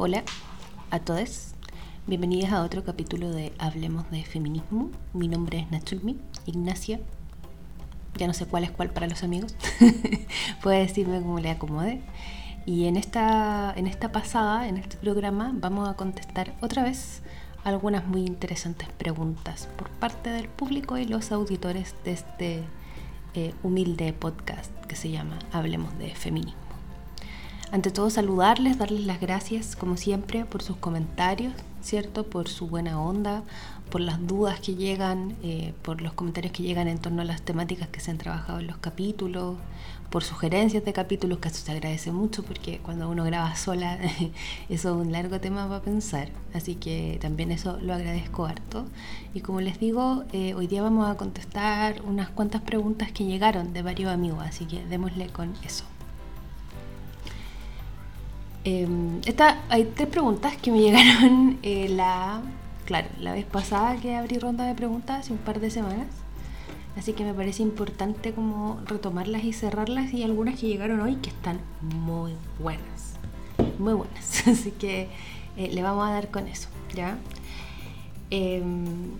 Hola a todos, bienvenidas a otro capítulo de Hablemos de Feminismo. Mi nombre es Nachulmi, Ignacia. Ya no sé cuál es cuál para los amigos. Puede decirme cómo le acomode. Y en esta, en esta pasada, en este programa, vamos a contestar otra vez algunas muy interesantes preguntas por parte del público y los auditores de este eh, humilde podcast que se llama Hablemos de Feminismo. Ante todo saludarles, darles las gracias como siempre por sus comentarios, ¿cierto? Por su buena onda, por las dudas que llegan, eh, por los comentarios que llegan en torno a las temáticas que se han trabajado en los capítulos, por sugerencias de capítulos, que eso se agradece mucho porque cuando uno graba sola eso es un largo tema para pensar, así que también eso lo agradezco harto. Y como les digo, eh, hoy día vamos a contestar unas cuantas preguntas que llegaron de varios amigos, así que démosle con eso. Esta, hay tres preguntas que me llegaron eh, la, claro, la vez pasada que abrí ronda de preguntas hace un par de semanas. Así que me parece importante como retomarlas y cerrarlas y algunas que llegaron hoy que están muy buenas. Muy buenas. Así que eh, le vamos a dar con eso, ¿ya? Em,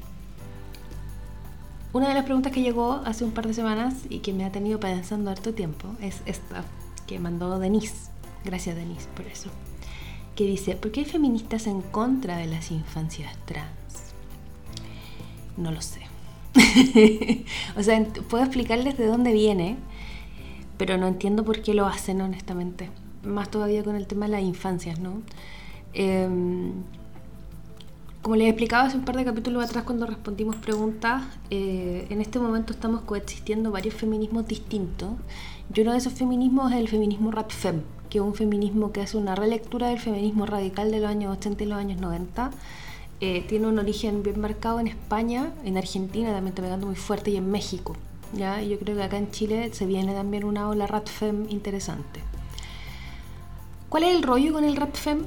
una de las preguntas que llegó hace un par de semanas y que me ha tenido pensando harto tiempo es esta que mandó Denise. Gracias Denise por eso. Que dice, ¿por qué hay feministas en contra de las infancias trans? No lo sé. o sea, puedo explicarles de dónde viene, pero no entiendo por qué lo hacen honestamente. Más todavía con el tema de las infancias, ¿no? Em, como les explicaba hace un par de capítulos atrás cuando respondimos preguntas, eh, en este momento estamos coexistiendo varios feminismos distintos. Y uno de esos feminismos es el feminismo fem que un feminismo que hace una relectura del feminismo radical de los años 80 y los años 90. Eh, tiene un origen bien marcado en España, en Argentina también está pegando muy fuerte y en México. ¿ya? Yo creo que acá en Chile se viene también una ola ratfem interesante. ¿Cuál es el rollo con el ratfem?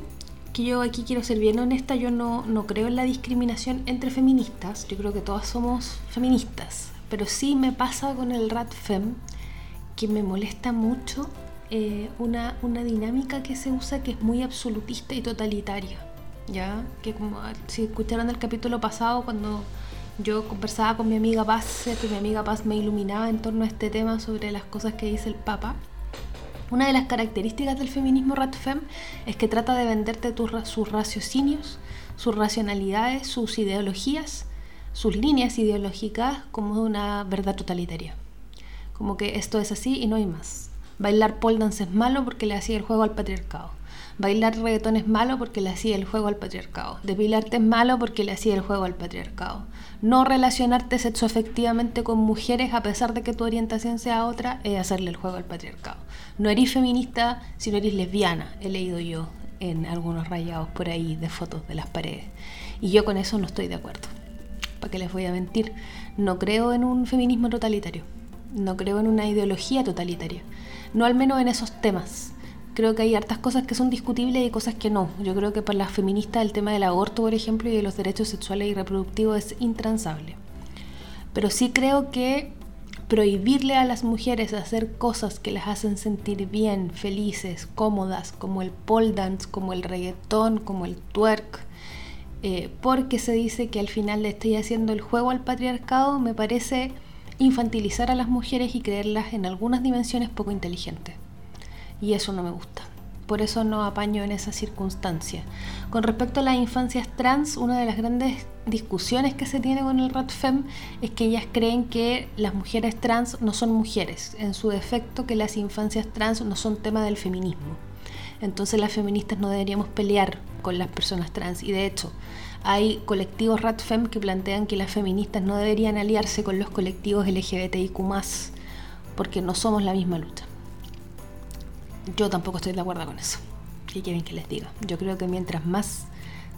Que yo aquí quiero ser bien honesta, yo no, no creo en la discriminación entre feministas, yo creo que todas somos feministas, pero sí me pasa con el ratfem que me molesta mucho eh, una, una, dinámica que se usa que es muy absolutista y totalitaria. ¿ya? Que como si escucharon el capítulo pasado cuando yo conversaba con mi amiga Paz, que mi amiga Paz me iluminaba en torno a este tema sobre las cosas que dice el Papa. Una de las características del feminismo ratfem es que trata de venderte tus, sus raciocinios, sus racionalidades, sus ideologías, sus líneas ideológicas como una verdad totalitaria. Como que esto es así y no hay más. Bailar pole dance es malo porque le hacía el juego al patriarcado. Bailar reggaetón es malo porque le hacía el juego al patriarcado. Depilarte es malo porque le hacía el juego al patriarcado. No relacionarte sexo efectivamente con mujeres a pesar de que tu orientación sea otra es hacerle el juego al patriarcado. No eres feminista si no eres lesbiana, he leído yo en algunos rayados por ahí de fotos de las paredes. Y yo con eso no estoy de acuerdo. ¿Para qué les voy a mentir? No creo en un feminismo totalitario. No creo en una ideología totalitaria no al menos en esos temas. Creo que hay hartas cosas que son discutibles y cosas que no. Yo creo que para las feministas el tema del aborto, por ejemplo, y de los derechos sexuales y reproductivos es intransable. Pero sí creo que prohibirle a las mujeres hacer cosas que las hacen sentir bien, felices, cómodas, como el pole dance, como el reggaetón, como el twerk, eh, porque se dice que al final le estoy haciendo el juego al patriarcado, me parece infantilizar a las mujeres y creerlas en algunas dimensiones poco inteligentes. Y eso no me gusta. Por eso no apaño en esa circunstancia. Con respecto a las infancias trans, una de las grandes discusiones que se tiene con el RATFEM es que ellas creen que las mujeres trans no son mujeres, en su defecto que las infancias trans no son tema del feminismo. Entonces las feministas no deberíamos pelear con las personas trans y de hecho hay colectivos RATFEM que plantean que las feministas no deberían aliarse con los colectivos LGBTIQ porque no somos la misma lucha. Yo tampoco estoy de acuerdo con eso. ¿Qué quieren que les diga? Yo creo que mientras más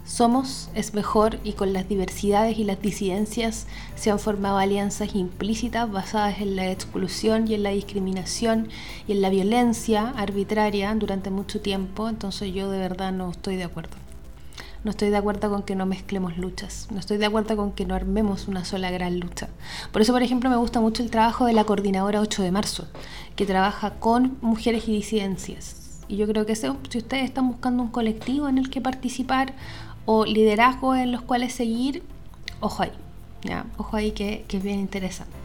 somos es mejor y con las diversidades y las disidencias se han formado alianzas implícitas basadas en la exclusión y en la discriminación y en la violencia arbitraria durante mucho tiempo, entonces yo de verdad no estoy de acuerdo. No estoy de acuerdo con que no mezclemos luchas. No estoy de acuerdo con que no armemos una sola gran lucha. Por eso, por ejemplo, me gusta mucho el trabajo de la coordinadora 8 de marzo, que trabaja con mujeres y disidencias. Y yo creo que si ustedes están buscando un colectivo en el que participar o liderazgo en los cuales seguir, ojo ahí, ojo ahí que, que es bien interesante.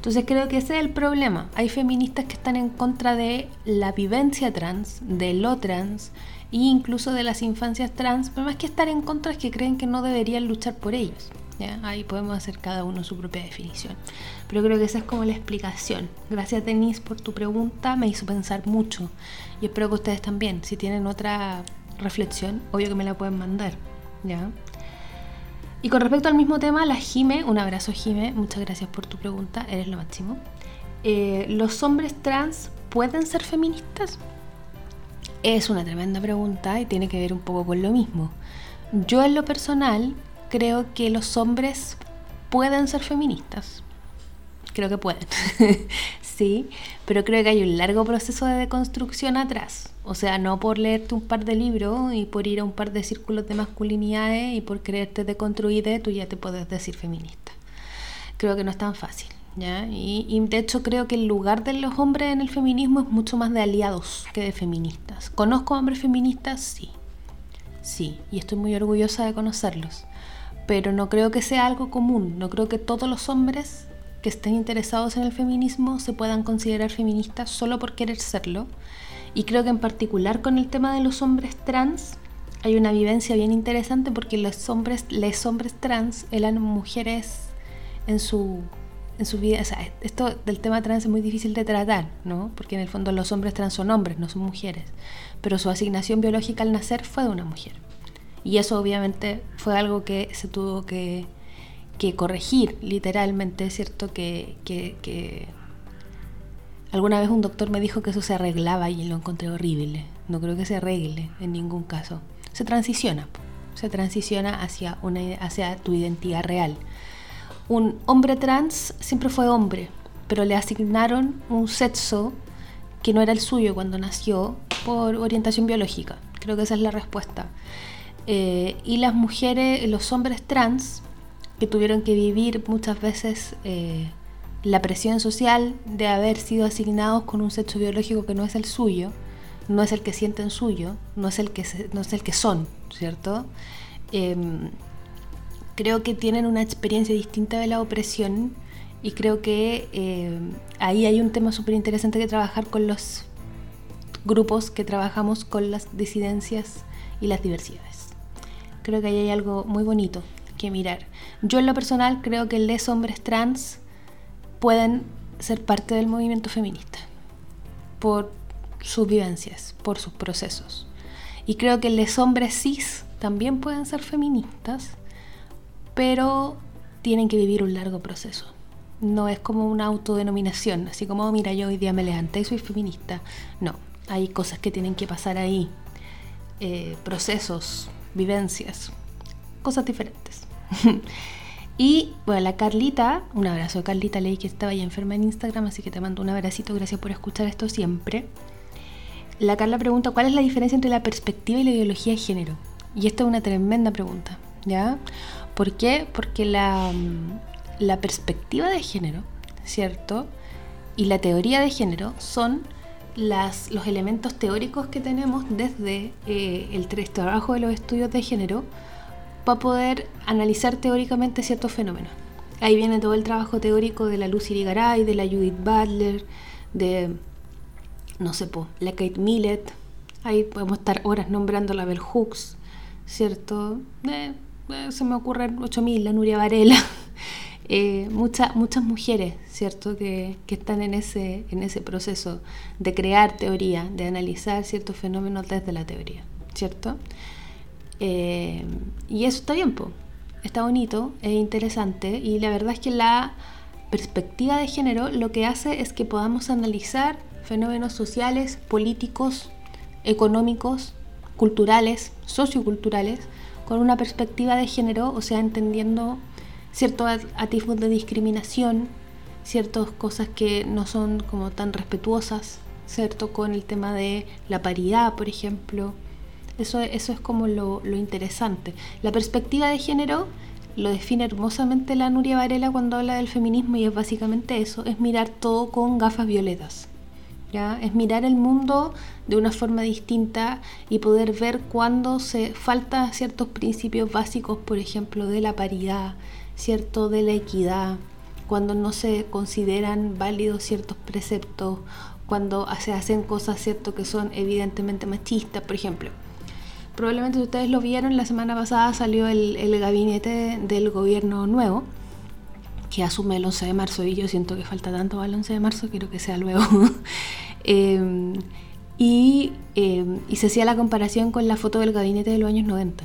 Entonces creo que ese es el problema. Hay feministas que están en contra de la vivencia trans, de lo trans e incluso de las infancias trans, pero más que estar en contra es que creen que no deberían luchar por ellos. Ahí podemos hacer cada uno su propia definición. Pero creo que esa es como la explicación. Gracias Denise por tu pregunta, me hizo pensar mucho. Y espero que ustedes también, si tienen otra reflexión, obvio que me la pueden mandar. ¿ya? Y con respecto al mismo tema, la Jime, un abrazo Jime, muchas gracias por tu pregunta, eres lo máximo. Eh, ¿Los hombres trans pueden ser feministas? Es una tremenda pregunta y tiene que ver un poco con lo mismo. Yo en lo personal creo que los hombres pueden ser feministas. Creo que pueden. sí, pero creo que hay un largo proceso de deconstrucción atrás. O sea, no por leerte un par de libros y por ir a un par de círculos de masculinidades y por creerte deconstruida, tú ya te puedes decir feminista. Creo que no es tan fácil. ¿ya? Y, y, de hecho creo que el lugar de los hombres en el feminismo es mucho más de aliados que de feministas. ¿Conozco hombres feministas? Sí. Sí, y estoy muy orgullosa de conocerlos pero no creo que sea algo común. No creo que todos los hombres que estén interesados en el feminismo se puedan considerar feministas solo por querer serlo. Y creo que en particular con el tema de los hombres trans hay una vivencia bien interesante porque los hombres, les hombres trans eran mujeres en su, en su vida. O sea, esto del tema trans es muy difícil de tratar, ¿no? Porque en el fondo los hombres trans son hombres, no son mujeres. Pero su asignación biológica al nacer fue de una mujer. Y eso obviamente fue algo que se tuvo que, corregir, literalmente, cierto que, que, alguna vez un doctor me dijo que eso se arreglaba y lo encontré horrible. No creo que se arregle en ningún caso. Se transiciona, se transiciona hacia, una, hacia tu identidad real. Un hombre trans siempre fue hombre, pero le asignaron un sexo que no era el suyo cuando nació por orientación biológica. Creo que esa es la respuesta. Eh, y las mujeres, los hombres trans, que tuvieron que vivir muchas veces eh, la presión social de haber sido asignados con un sexo biológico que no es el suyo, no es el que sienten suyo, no es el que, no es el que son, ¿cierto? Em, creo que tienen una experiencia distinta de la opresión y creo que em, ahí hay un tema súper interesante que trabajar con los grupos que trabajamos con las disidencias y las diversidades creo que ahí hay algo muy bonito que mirar. Yo en lo personal creo que los hombres trans pueden ser parte del movimiento feminista por sus vivencias, por sus procesos. Y creo que los hombres cis también pueden ser feministas, pero tienen que vivir un largo proceso. No es como una autodenominación, así como, oh, mira, yo hoy día me levanté y soy feminista. No, hay cosas que tienen que pasar ahí, eh, procesos, vivencias, cosas diferentes. y bueno, la Carlita, un abrazo, Carlita, leí que estaba ya enferma en Instagram, así que te mando un abracito, gracias por escuchar esto siempre. La Carla pregunta, ¿cuál es la diferencia entre la perspectiva y la ideología de género? Y esto es una tremenda pregunta, ¿ya? ¿Por qué? Porque la, la perspectiva de género, ¿cierto? Y la teoría de género son las, los elementos teóricos que tenemos desde eh, el trabajo de los estudios de género para poder analizar teóricamente ciertos fenómenos. Ahí viene todo el trabajo teórico de la Lucy Ligaray, de la Judith Butler, de, no sé, po, la Kate Millett. Ahí podemos estar horas nombrando la Bell Hooks, ¿cierto? Eh, eh, se me ocurren 8000, la Nuria Varela. Eh, muchas mujeres, ¿cierto?, que, están en ese, en ese proceso de crear teoría, de analizar ciertos fenómenos desde la teoría, ¿cierto? Eh, y eso está bien, está bonito, es interesante, y la verdad es que la perspectiva de género lo que hace es que podamos analizar fenómenos sociales, políticos, económicos, culturales, socioculturales, con una perspectiva de género, o sea, entendiendo ciertos atisbos de discriminación, ciertas cosas que no son como tan respetuosas, ¿cierto? Con el tema de la paridad, por ejemplo. Eso, eso es como lo, lo interesante. La perspectiva de género lo define hermosamente la Nuria Varela cuando habla del feminismo y es básicamente eso, es mirar todo con gafas violetas. ¿ya? Es mirar el mundo de una forma distinta y poder ver cuándo se falta ciertos principios básicos, por ejemplo, de la paridad, cierto de la equidad, cuando no se consideran válidos ciertos preceptos, cuando se hacen cosas cierto que son evidentemente machistas, por ejemplo. Probablemente ustedes lo vieron, la semana pasada salió el, el gabinete del gobierno nuevo, que asume el 11 de marzo y yo siento que falta tanto al 11 de marzo, quiero que sea luego. Em, y, em, y, se hacía la comparación con la foto del gabinete de los años 90.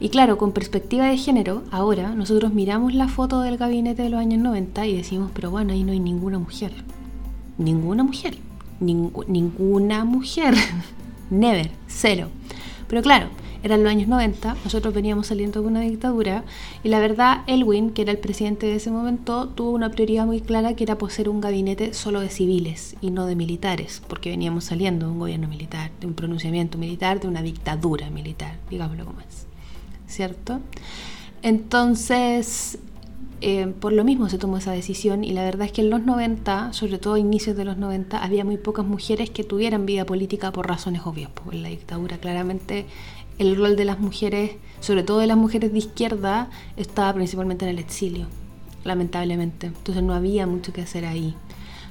Y claro, con perspectiva de género, ahora nosotros miramos la foto del gabinete de los años 90 y decimos, pero bueno, ahí no hay ninguna mujer. Ninguna mujer. ninguna mujer. Never. Cero. Pero claro, eran los años 90, nosotros veníamos saliendo de una dictadura y la verdad Elwin, que era el presidente de ese momento, tuvo una prioridad muy clara que era poseer un gabinete solo de civiles y no de militares, porque veníamos saliendo de un gobierno militar, de un pronunciamiento militar, de una dictadura militar, digámoslo como es, ¿cierto? Entonces, eh, por lo mismo se tomó esa decisión y la verdad es que en los 90, sobre todo a inicios de los 90, había muy pocas mujeres que tuvieran vida política por razones obvias. Porque en la dictadura claramente el rol de las mujeres, sobre todo de las mujeres de izquierda, estaba principalmente en el exilio, lamentablemente. Entonces no había mucho que hacer ahí.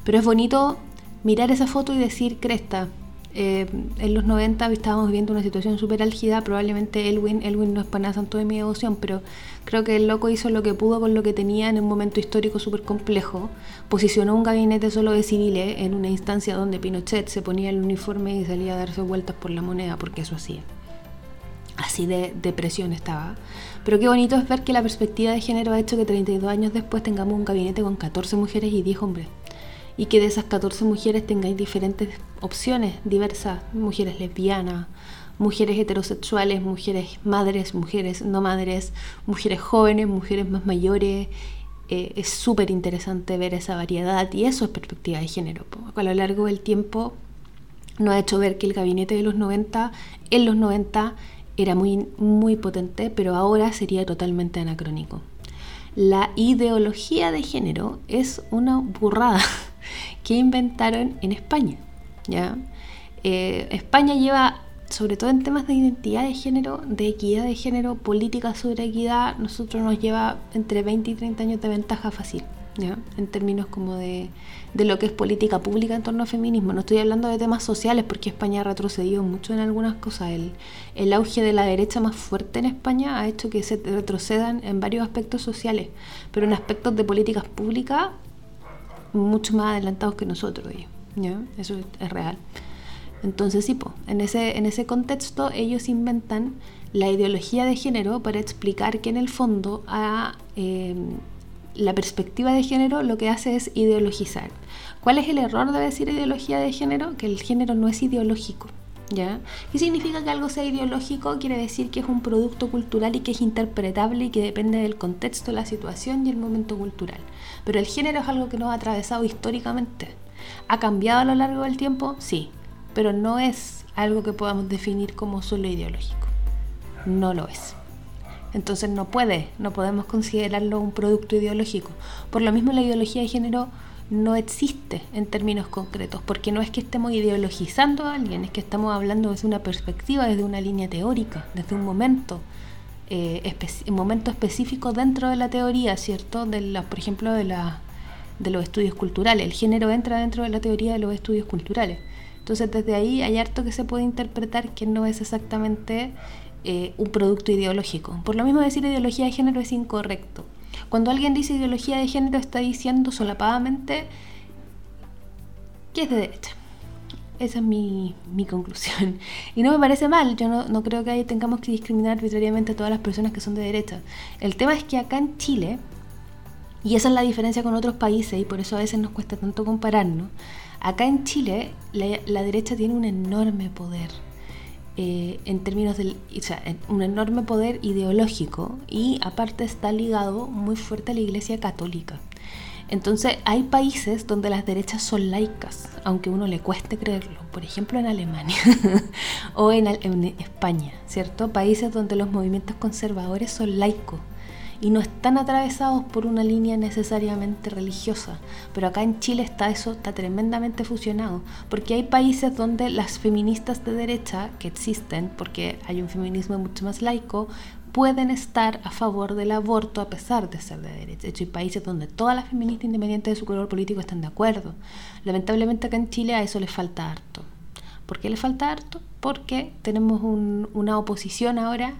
Pero es bonito mirar esa foto y decir, cresta, eh, en los 90 estábamos viviendo una situación súper álgida, probablemente Elwin, Elwin no es para de mi devoción, pero creo que el loco hizo lo que pudo con lo que tenía en un momento histórico súper complejo, posicionó un gabinete solo de civiles en una instancia donde Pinochet se ponía el uniforme y salía a darse vueltas por la moneda, porque eso hacía así de depresión estaba. Pero qué bonito es ver que la perspectiva de género ha hecho que 32 años después tengamos un gabinete con 14 mujeres y 10 hombres. Y que de esas 14 mujeres tengáis diferentes opciones diversas, mujeres lesbianas, mujeres heterosexuales, mujeres madres, mujeres no madres, mujeres jóvenes, mujeres más mayores. Eh, es súper interesante ver esa variedad y eso es perspectiva de género. A lo largo del tiempo nos ha hecho ver que el gabinete de los 90, en los 90, era muy, muy potente, pero ahora sería totalmente anacrónico. La ideología de género es una burrada que inventaron en España. ¿ya? Eh, España lleva, sobre todo en temas de identidad de género, de equidad de género, política sobre equidad, nosotros nos lleva entre 20 y 30 años de ventaja fácil en términos como de, lo que es política pública en torno al feminismo. No estoy hablando de temas sociales porque España ha retrocedido mucho en algunas cosas. El, el auge de la derecha más fuerte en España ha hecho que se retrocedan en varios aspectos sociales, pero en aspectos de políticas públicas mucho más adelantados que nosotros. ¿ya? Eso es real. Entonces, sí, en, ese, en ese contexto ellos inventan la ideología de género para explicar que en el fondo eh, la perspectiva de género lo que hace es ideologizar. ¿Cuál es el error de decir ideología de género? Que el género no es ideológico. ¿Ya? ¿Qué significa que algo sea ideológico? Quiere decir que es un producto cultural y que es interpretable y que depende del contexto, la situación y el momento cultural. Pero el género es algo que nos ha atravesado históricamente. ¿Ha cambiado a lo largo del tiempo? Sí, pero no es algo que podamos definir como solo ideológico. No lo es. Entonces no puede, no podemos considerarlo un producto ideológico. Por lo mismo la ideología de género no existe en términos concretos, porque no es que estemos ideologizando a alguien, es que estamos hablando desde una perspectiva, desde una línea teórica, desde un momento, eh, momento específico dentro de la teoría, ¿cierto? De la, por ejemplo, de, la, de los estudios culturales. El género entra dentro de la teoría de los estudios culturales. Entonces desde ahí hay harto que se puede interpretar que no es exactamente eh, un producto ideológico. Por lo mismo decir ideología de género es incorrecto. Cuando alguien dice ideología de género está diciendo solapadamente que es de derecha. Esa es mi, conclusión. Y no me parece mal, yo no, creo que ahí tengamos que discriminar arbitrariamente a todas las personas que son de derecha. El tema es que acá en Chile, y esa es la diferencia con otros países, y por eso a veces nos cuesta tanto compararnos, acá en Chile la derecha tiene un enorme poder eh, en términos de un enorme poder ideológico y aparte está ligado muy fuerte a la Iglesia Católica. Entonces hay países donde las derechas son laicas, aunque uno le cueste creerlo. Por ejemplo en Alemania o en, en España, ¿cierto? Países donde los movimientos conservadores son laicos y no están atravesados por una línea necesariamente religiosa. Pero acá en Chile está eso, está tremendamente fusionado, porque hay países donde las feministas de derecha, que existen, porque hay un feminismo mucho más laico, pueden estar a favor del aborto a pesar de ser de derecha. De hecho, hay países donde todas las feministas independientes de su color político están de acuerdo. Lamentablemente acá en Chile a eso le falta harto. ¿Por qué le falta harto? Porque tenemos una oposición ahora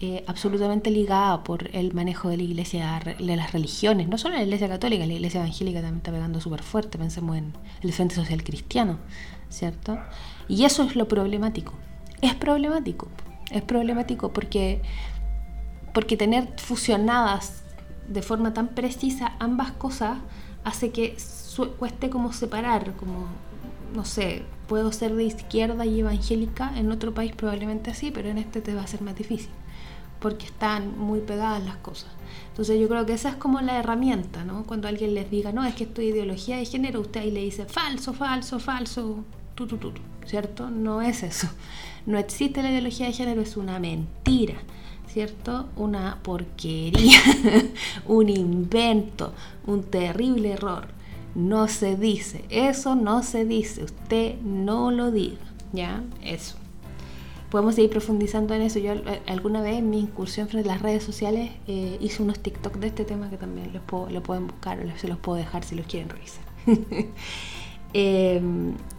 eh, absolutamente ligada por el manejo de la iglesia, de las religiones, no solo la iglesia católica, la iglesia evangélica también está pegando súper fuerte, pensemos en el Frente Social Cristiano, ¿cierto? Y eso es lo problemático. Es problemático, es problemático porque porque tener fusionadas de forma tan precisa ambas cosas hace que cueste como separar, como, no sé, puedo ser de izquierda y evangélica, en otro país probablemente así, pero en este te va a ser más difícil, porque están muy pegadas las cosas. Entonces yo creo que esa es como la herramienta, ¿no? Cuando alguien les diga, no, es que esto es ideología de género, usted ahí le dice, falso, falso, falso, tu, tu, tu, ¿cierto? No es eso. No existe la ideología de género, es una mentira. ¿cierto? Una porquería, un invento, un terrible error. No se dice, eso no se dice, usted no lo diga, ¿ya? Eso. Podemos seguir profundizando en eso. Yo alguna vez en mi incursión frente a las redes sociales eh, hice unos TikTok de este tema que también los puedo, lo pueden buscar o se los puedo dejar si los quieren revisar. Eh,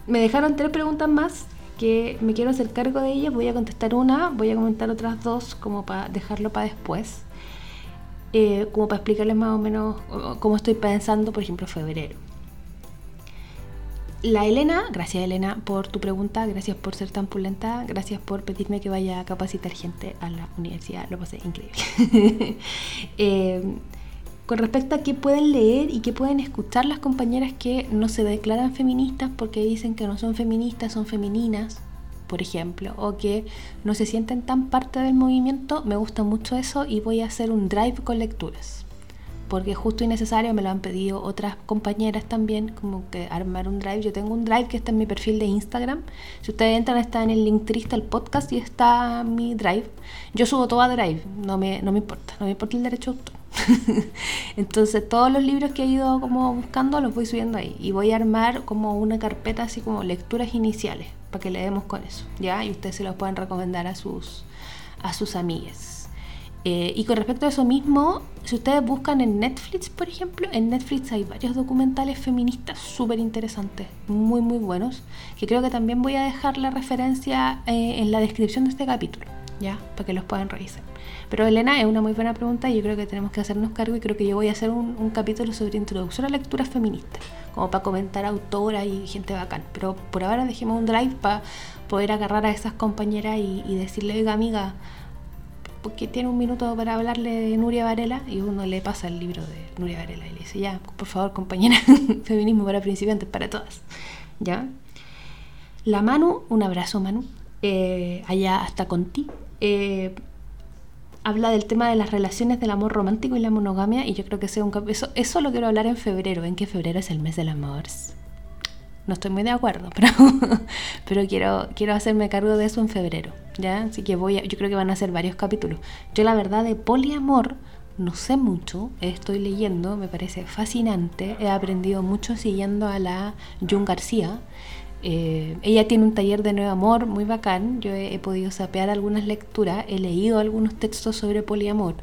me dejaron tres preguntas más que me quiero hacer cargo de ellas. Voy a contestar una, voy a comentar otras dos como para dejarlo para después. Eh, como para explicarles más o menos cómo estoy pensando, por ejemplo, febrero. La Elena, gracias Elena por tu pregunta, gracias por ser tan pulenta, gracias por pedirme que vaya a capacitar gente a la universidad, lo pasé increíble. eh, con respecto a qué pueden leer y qué pueden escuchar las compañeras que no se declaran feministas porque dicen que no son feministas, son femeninas, por ejemplo, o que no se sienten tan parte del movimiento, me gusta mucho eso y voy a hacer un drive con lecturas. Porque justo y necesario me lo han pedido otras compañeras también, como que armar un drive. Yo tengo un drive que está en mi perfil de Instagram. Si ustedes entran, está en el link triste al podcast y está mi drive. Yo subo todo a drive, no me, no me importa, no me importa el derecho a autor. Entonces todos los libros que he ido como buscando los voy subiendo ahí y voy a armar como una carpeta así como lecturas iniciales para que leemos con eso, ¿ya? Y ustedes se los pueden recomendar a sus, a sus amigas. Eh, y con respecto a eso mismo, si ustedes buscan en Netflix, por ejemplo, en Netflix hay varios documentales feministas súper interesantes, muy muy buenos, que creo que también voy a dejar la referencia eh, en la descripción de este capítulo, ¿ya? Para que los puedan revisar. Pero Elena, es una muy buena pregunta y yo creo que tenemos que hacernos cargo y creo que yo voy a hacer un, capítulo sobre introducción a lecturas feministas, como para comentar autora y gente bacán. Pero por ahora dejemos un drive para poder agarrar a esas compañeras y, decirle, oiga amiga, porque tiene un minuto para hablarle de Nuria Varela y uno le pasa el libro de Nuria Varela y le dice, ya, por favor compañera, feminismo para principiantes, para todas. ¿Ya? La Manu, un abrazo Manu, eh, allá hasta con ti. Eh, habla del tema de las relaciones del amor romántico y la monogamia y yo creo que sea un eso, eso lo quiero hablar en febrero, ven que febrero es el mes del amor. No estoy muy de acuerdo, pero, pero quiero, quiero hacerme cargo de eso en febrero, ¿ya? Así que voy yo creo que van a ser varios capítulos. Yo la verdad de poliamor no sé mucho, estoy leyendo, me parece fascinante, he aprendido mucho siguiendo a la Jun García, eh, ella tiene un taller de nuevo amor muy bacán. Yo he, podido sapear algunas lecturas, he leído algunos textos sobre poliamor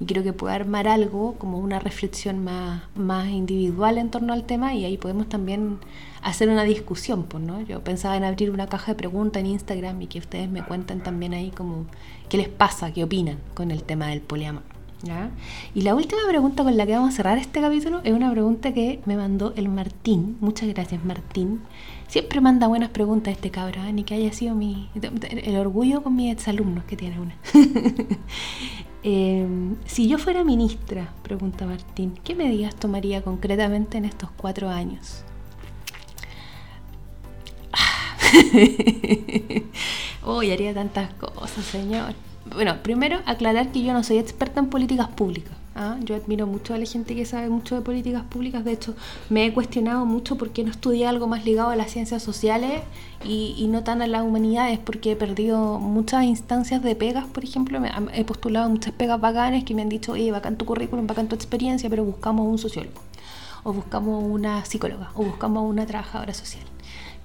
y creo que puede armar algo como una reflexión más, más individual en torno al tema y ahí podemos también hacer una discusión. Pues, ¿no? Yo pensaba en abrir una caja de preguntas en Instagram y que ustedes me cuenten también ahí como qué les pasa, qué opinan con el tema del poliamor. Y la última pregunta con la que vamos a cerrar este capítulo es una pregunta que me mandó el Martín. Muchas gracias Martín. Siempre manda buenas preguntas este cabrón, ¿eh? ni que haya sido mi, el orgullo con mis exalumnos que tiene una. Em, si yo fuera ministra, pregunta Martín, ¿qué medidas tomaría concretamente en estos cuatro años? Uy, haría tantas cosas, señor bueno, primero aclarar que yo no soy experta en políticas públicas. ¿ah? Yo admiro mucho a la gente que sabe mucho de políticas públicas. De hecho, me he cuestionado mucho por qué no estudié algo más ligado a las ciencias sociales y, no tan a las humanidades, porque he perdido muchas instancias de pegas, por ejemplo. he postulado muchas pegas bacanes que me han dicho, oye, bacán tu currículum, bacán tu experiencia, pero buscamos un sociólogo, o buscamos una psicóloga, o buscamos una trabajadora social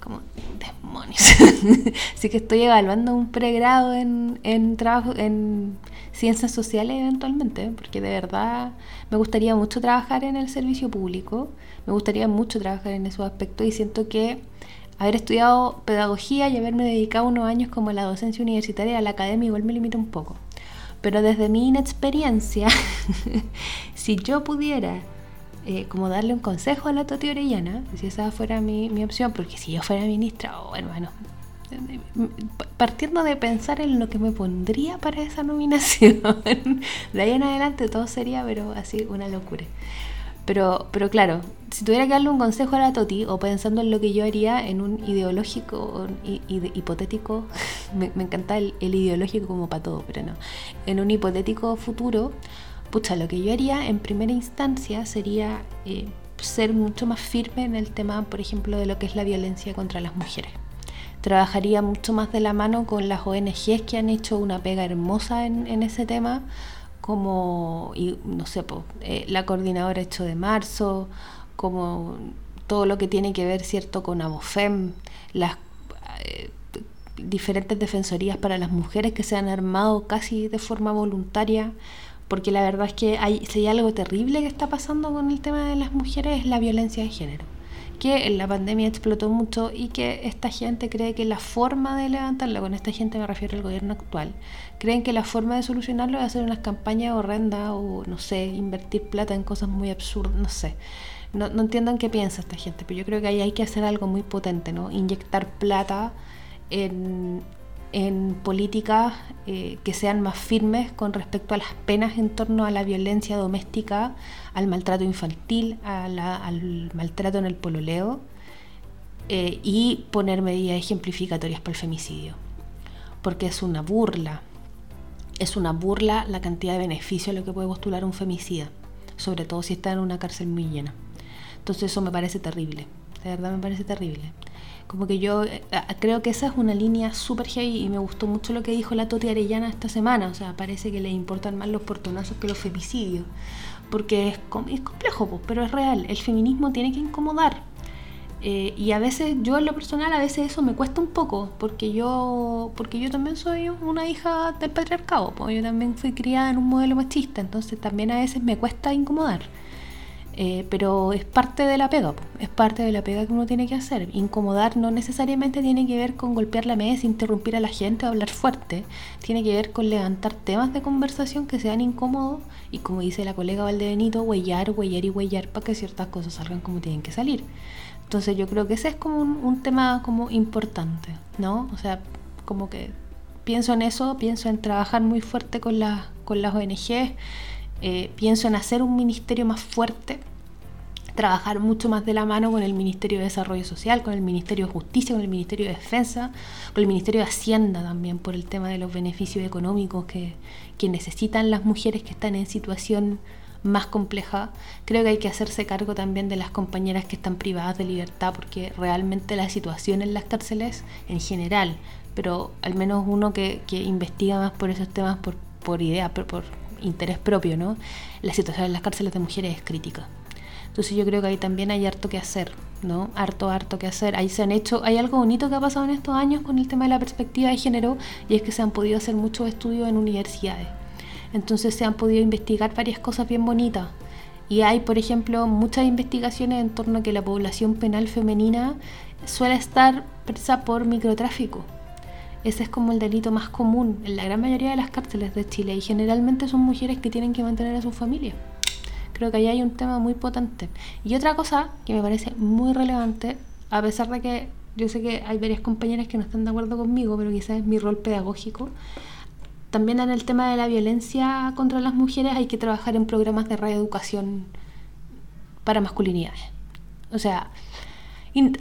como demonios. Así que estoy evaluando un pregrado en, en trabajo en ciencias sociales eventualmente, porque de verdad me gustaría mucho trabajar en el servicio público, me gustaría mucho trabajar en esos aspectos y siento que haber estudiado pedagogía y haberme dedicado unos años como a la docencia universitaria, a la academia, igual me limita un poco. Pero desde mi inexperiencia, si yo pudiera eh, como darle un consejo a la Toti Orellana, si esa fuera mi, mi opción, porque si yo fuera ministra, oh, bueno, partiendo de pensar en lo que me pondría para esa nominación, de ahí en adelante todo sería, pero así, una locura. Pero, pero claro, si tuviera que darle un consejo a la Toti, o pensando en lo que yo haría en un ideológico, hipotético, me, encanta el, el, ideológico como para todo, pero no, en un hipotético futuro, pucha, lo que yo haría en primera instancia sería eh, ser mucho más firme en el tema, por ejemplo, de lo que es la violencia contra las mujeres. Trabajaría mucho más de la mano con las ONGs que han hecho una pega hermosa en, ese tema, como, y, no sé, eh, la coordinadora hecho de marzo, como todo lo que tiene que ver, ¿cierto?, con ABOFEM, las eh, diferentes defensorías para las mujeres que se han armado casi de forma voluntaria porque la verdad es que hay, si hay algo terrible que está pasando con el tema de las mujeres es la violencia de género, que en la pandemia explotó mucho y que esta gente cree que la forma de levantarlo, con esta gente me refiero al gobierno actual, creen que la forma de solucionarlo es hacer unas campañas horrendas o, no sé, invertir plata en cosas muy absurdas, no sé. No, no entiendo qué piensa esta gente, pero yo creo que ahí hay que hacer algo muy potente, ¿no? Inyectar plata en, en políticas eh, que sean más firmes con respecto a las penas en torno a la violencia doméstica, al maltrato infantil, al maltrato en el pololeo eh, y poner medidas ejemplificatorias para el femicidio. Porque es una burla, es una burla la cantidad de beneficios a lo que puede postular un femicida, sobre todo si está en una cárcel muy llena. Entonces eso me parece terrible, de verdad me parece terrible. Como que yo eh, creo que esa es una línea súper heavy y me gustó mucho lo que dijo la Toti Arellana esta semana. O sea, parece que le importan más los portonazos que los femicidios. Porque es, es complejo, pero es real. El feminismo tiene que incomodar. Eh, y a veces, yo en lo personal, a veces eso me cuesta un poco, porque yo, porque yo también soy una hija del patriarcado, pues yo también fui criada en un modelo machista, entonces también a veces me cuesta incomodar. Eh, pero es parte de la pega, es parte de la pega que uno tiene que hacer. Incomodar no necesariamente tiene que ver con golpear la mesa, interrumpir a la gente o hablar fuerte. Tiene que ver con levantar temas de conversación que sean incómodos y como dice la colega Valdebenito, huellar, huellar y huellar para que ciertas cosas salgan como tienen que salir. Entonces yo creo que ese es como un, tema como importante, ¿no? O sea, como que pienso en eso, pienso en trabajar muy fuerte con, con las ONGs, eh, pienso en hacer un ministerio más fuerte, trabajar mucho más de la mano con el Ministerio de Desarrollo Social, con el Ministerio de Justicia, con el Ministerio de Defensa, con el Ministerio de Hacienda también por el tema de los beneficios económicos que, que necesitan las mujeres que están en situación más compleja. Creo que hay que hacerse cargo también de las compañeras que están privadas de libertad, porque realmente la situación en las cárceles en general, pero al menos uno que, que investiga más por esos temas por, por idea, por, por interés propio, ¿no? La situación en las cárceles de mujeres es crítica. Entonces yo creo que ahí también hay harto que hacer, ¿no? Harto, harto que hacer. Ahí se han hecho, hay algo bonito que ha pasado en estos años con el tema de la perspectiva de género y es que se han podido hacer muchos estudios en universidades. Entonces se han podido investigar varias cosas bien bonitas. Y hay, por ejemplo, muchas investigaciones en torno a que la población penal femenina suele estar presa por microtráfico. Ese es como el delito más común en la gran mayoría de las cárceles de Chile y generalmente son mujeres que tienen que mantener a su familia. Creo que ahí hay un tema muy potente. Y otra cosa que me parece muy relevante, a pesar de que yo sé que hay varias compañeras que no están de acuerdo conmigo, pero quizás es mi rol pedagógico, también en el tema de la violencia contra las mujeres hay que trabajar en programas de reeducación para masculinidades. O sea,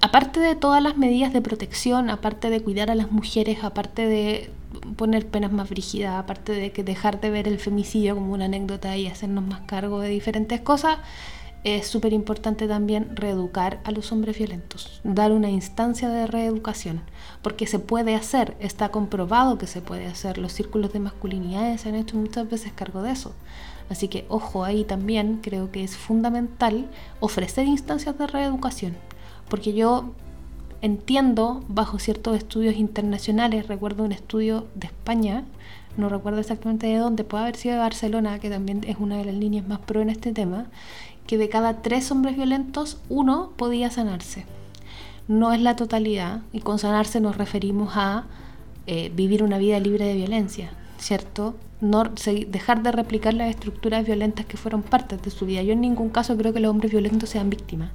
aparte de todas las medidas de protección, aparte de cuidar a las mujeres, aparte de poner penas más brígidas, aparte de que dejar de ver el femicidio como una anécdota y hacernos más cargo de diferentes cosas, es súper importante también reeducar a los hombres violentos, dar una instancia de reeducación, porque se puede hacer, está comprobado que se puede hacer, los círculos de masculinidades se han hecho muchas veces cargo de eso. Así que ojo ahí también, creo que es fundamental ofrecer instancias de reeducación, porque yo entiendo bajo ciertos estudios internacionales, recuerdo un estudio de España, no recuerdo exactamente de dónde, puede haber sido de Barcelona, que también es una de las líneas más pro en este tema, que de cada tres hombres violentos, uno podía sanarse. No es la totalidad, y con sanarse nos referimos a eh, vivir una vida libre de violencia, ¿cierto? No, dejar de replicar las estructuras violentas que fueron parte de su vida. Yo en ningún caso creo que los hombres violentos sean víctimas,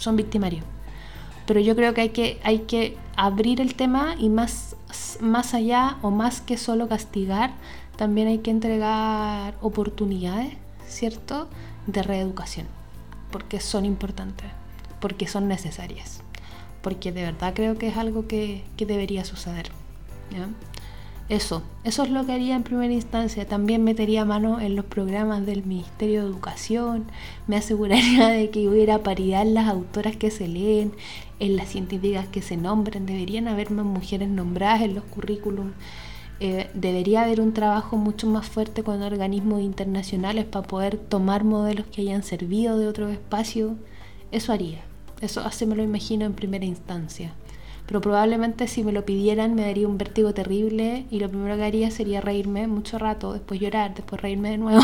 son victimarios. Pero yo creo que hay que, hay que abrir el tema y más, más allá o más que solo castigar, también hay que entregar oportunidades, ¿cierto? de reeducación, porque son importantes, porque son necesarias, porque de verdad creo que es algo que, debería suceder. Eso, eso es lo que haría en primera instancia. También metería mano en los programas del Ministerio de Educación, me aseguraría de que hubiera paridad en las autoras que se leen, en las científicas que se nombren, deberían haber más mujeres nombradas en los currículums. Eh, debería haber un trabajo mucho más fuerte con organismos internacionales para poder tomar modelos que hayan servido de otro espacio. Eso haría. Eso así me lo imagino en primera instancia. Pero probablemente si me lo pidieran me daría un vértigo terrible y lo primero que haría sería reírme mucho rato, después llorar, después reírme de nuevo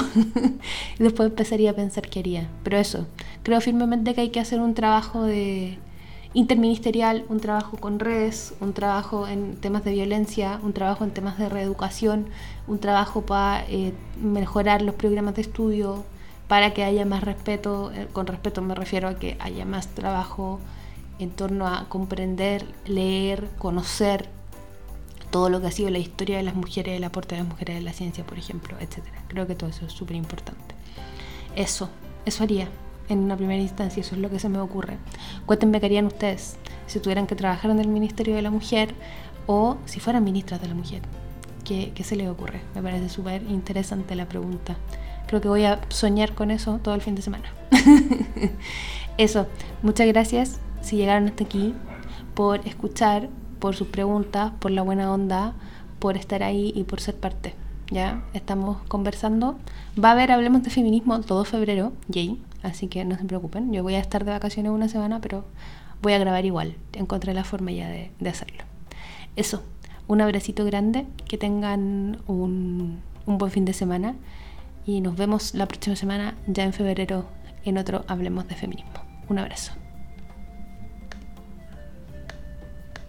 y después empezaría a pensar qué haría. Pero eso, creo firmemente que hay que hacer un trabajo de, interministerial, un trabajo con redes, un trabajo en temas de violencia, un trabajo en temas de reeducación, un trabajo para eh, mejorar los programas de estudio, para que haya más respeto, eh, con respeto me refiero a que haya más trabajo en torno a comprender, leer, conocer todo lo que ha sido la historia de las mujeres, el aporte de las mujeres en la ciencia, por ejemplo, etc. Creo que todo eso es súper importante. Eso, eso haría en una primera instancia, eso es lo que se me ocurre. Cuéntenme qué harían ustedes si tuvieran que trabajar en el Ministerio de la Mujer o si fueran ministras de la Mujer. ¿Qué, qué se les ocurre? Me parece súper interesante la pregunta. Creo que voy a soñar con eso todo el fin de semana. eso, muchas gracias si llegaron hasta aquí por escuchar, por sus preguntas, por la buena onda, por estar ahí y por ser parte. Ya estamos conversando. Va a haber Hablemos de Feminismo todo febrero, Jay. Así que no se preocupen, yo voy a estar de vacaciones una semana, pero voy a grabar igual. Encontré la forma ya de, hacerlo. Eso, un abracito grande, que tengan un, un buen fin de semana y nos vemos la próxima semana ya en febrero en otro Hablemos de Feminismo. Un abrazo.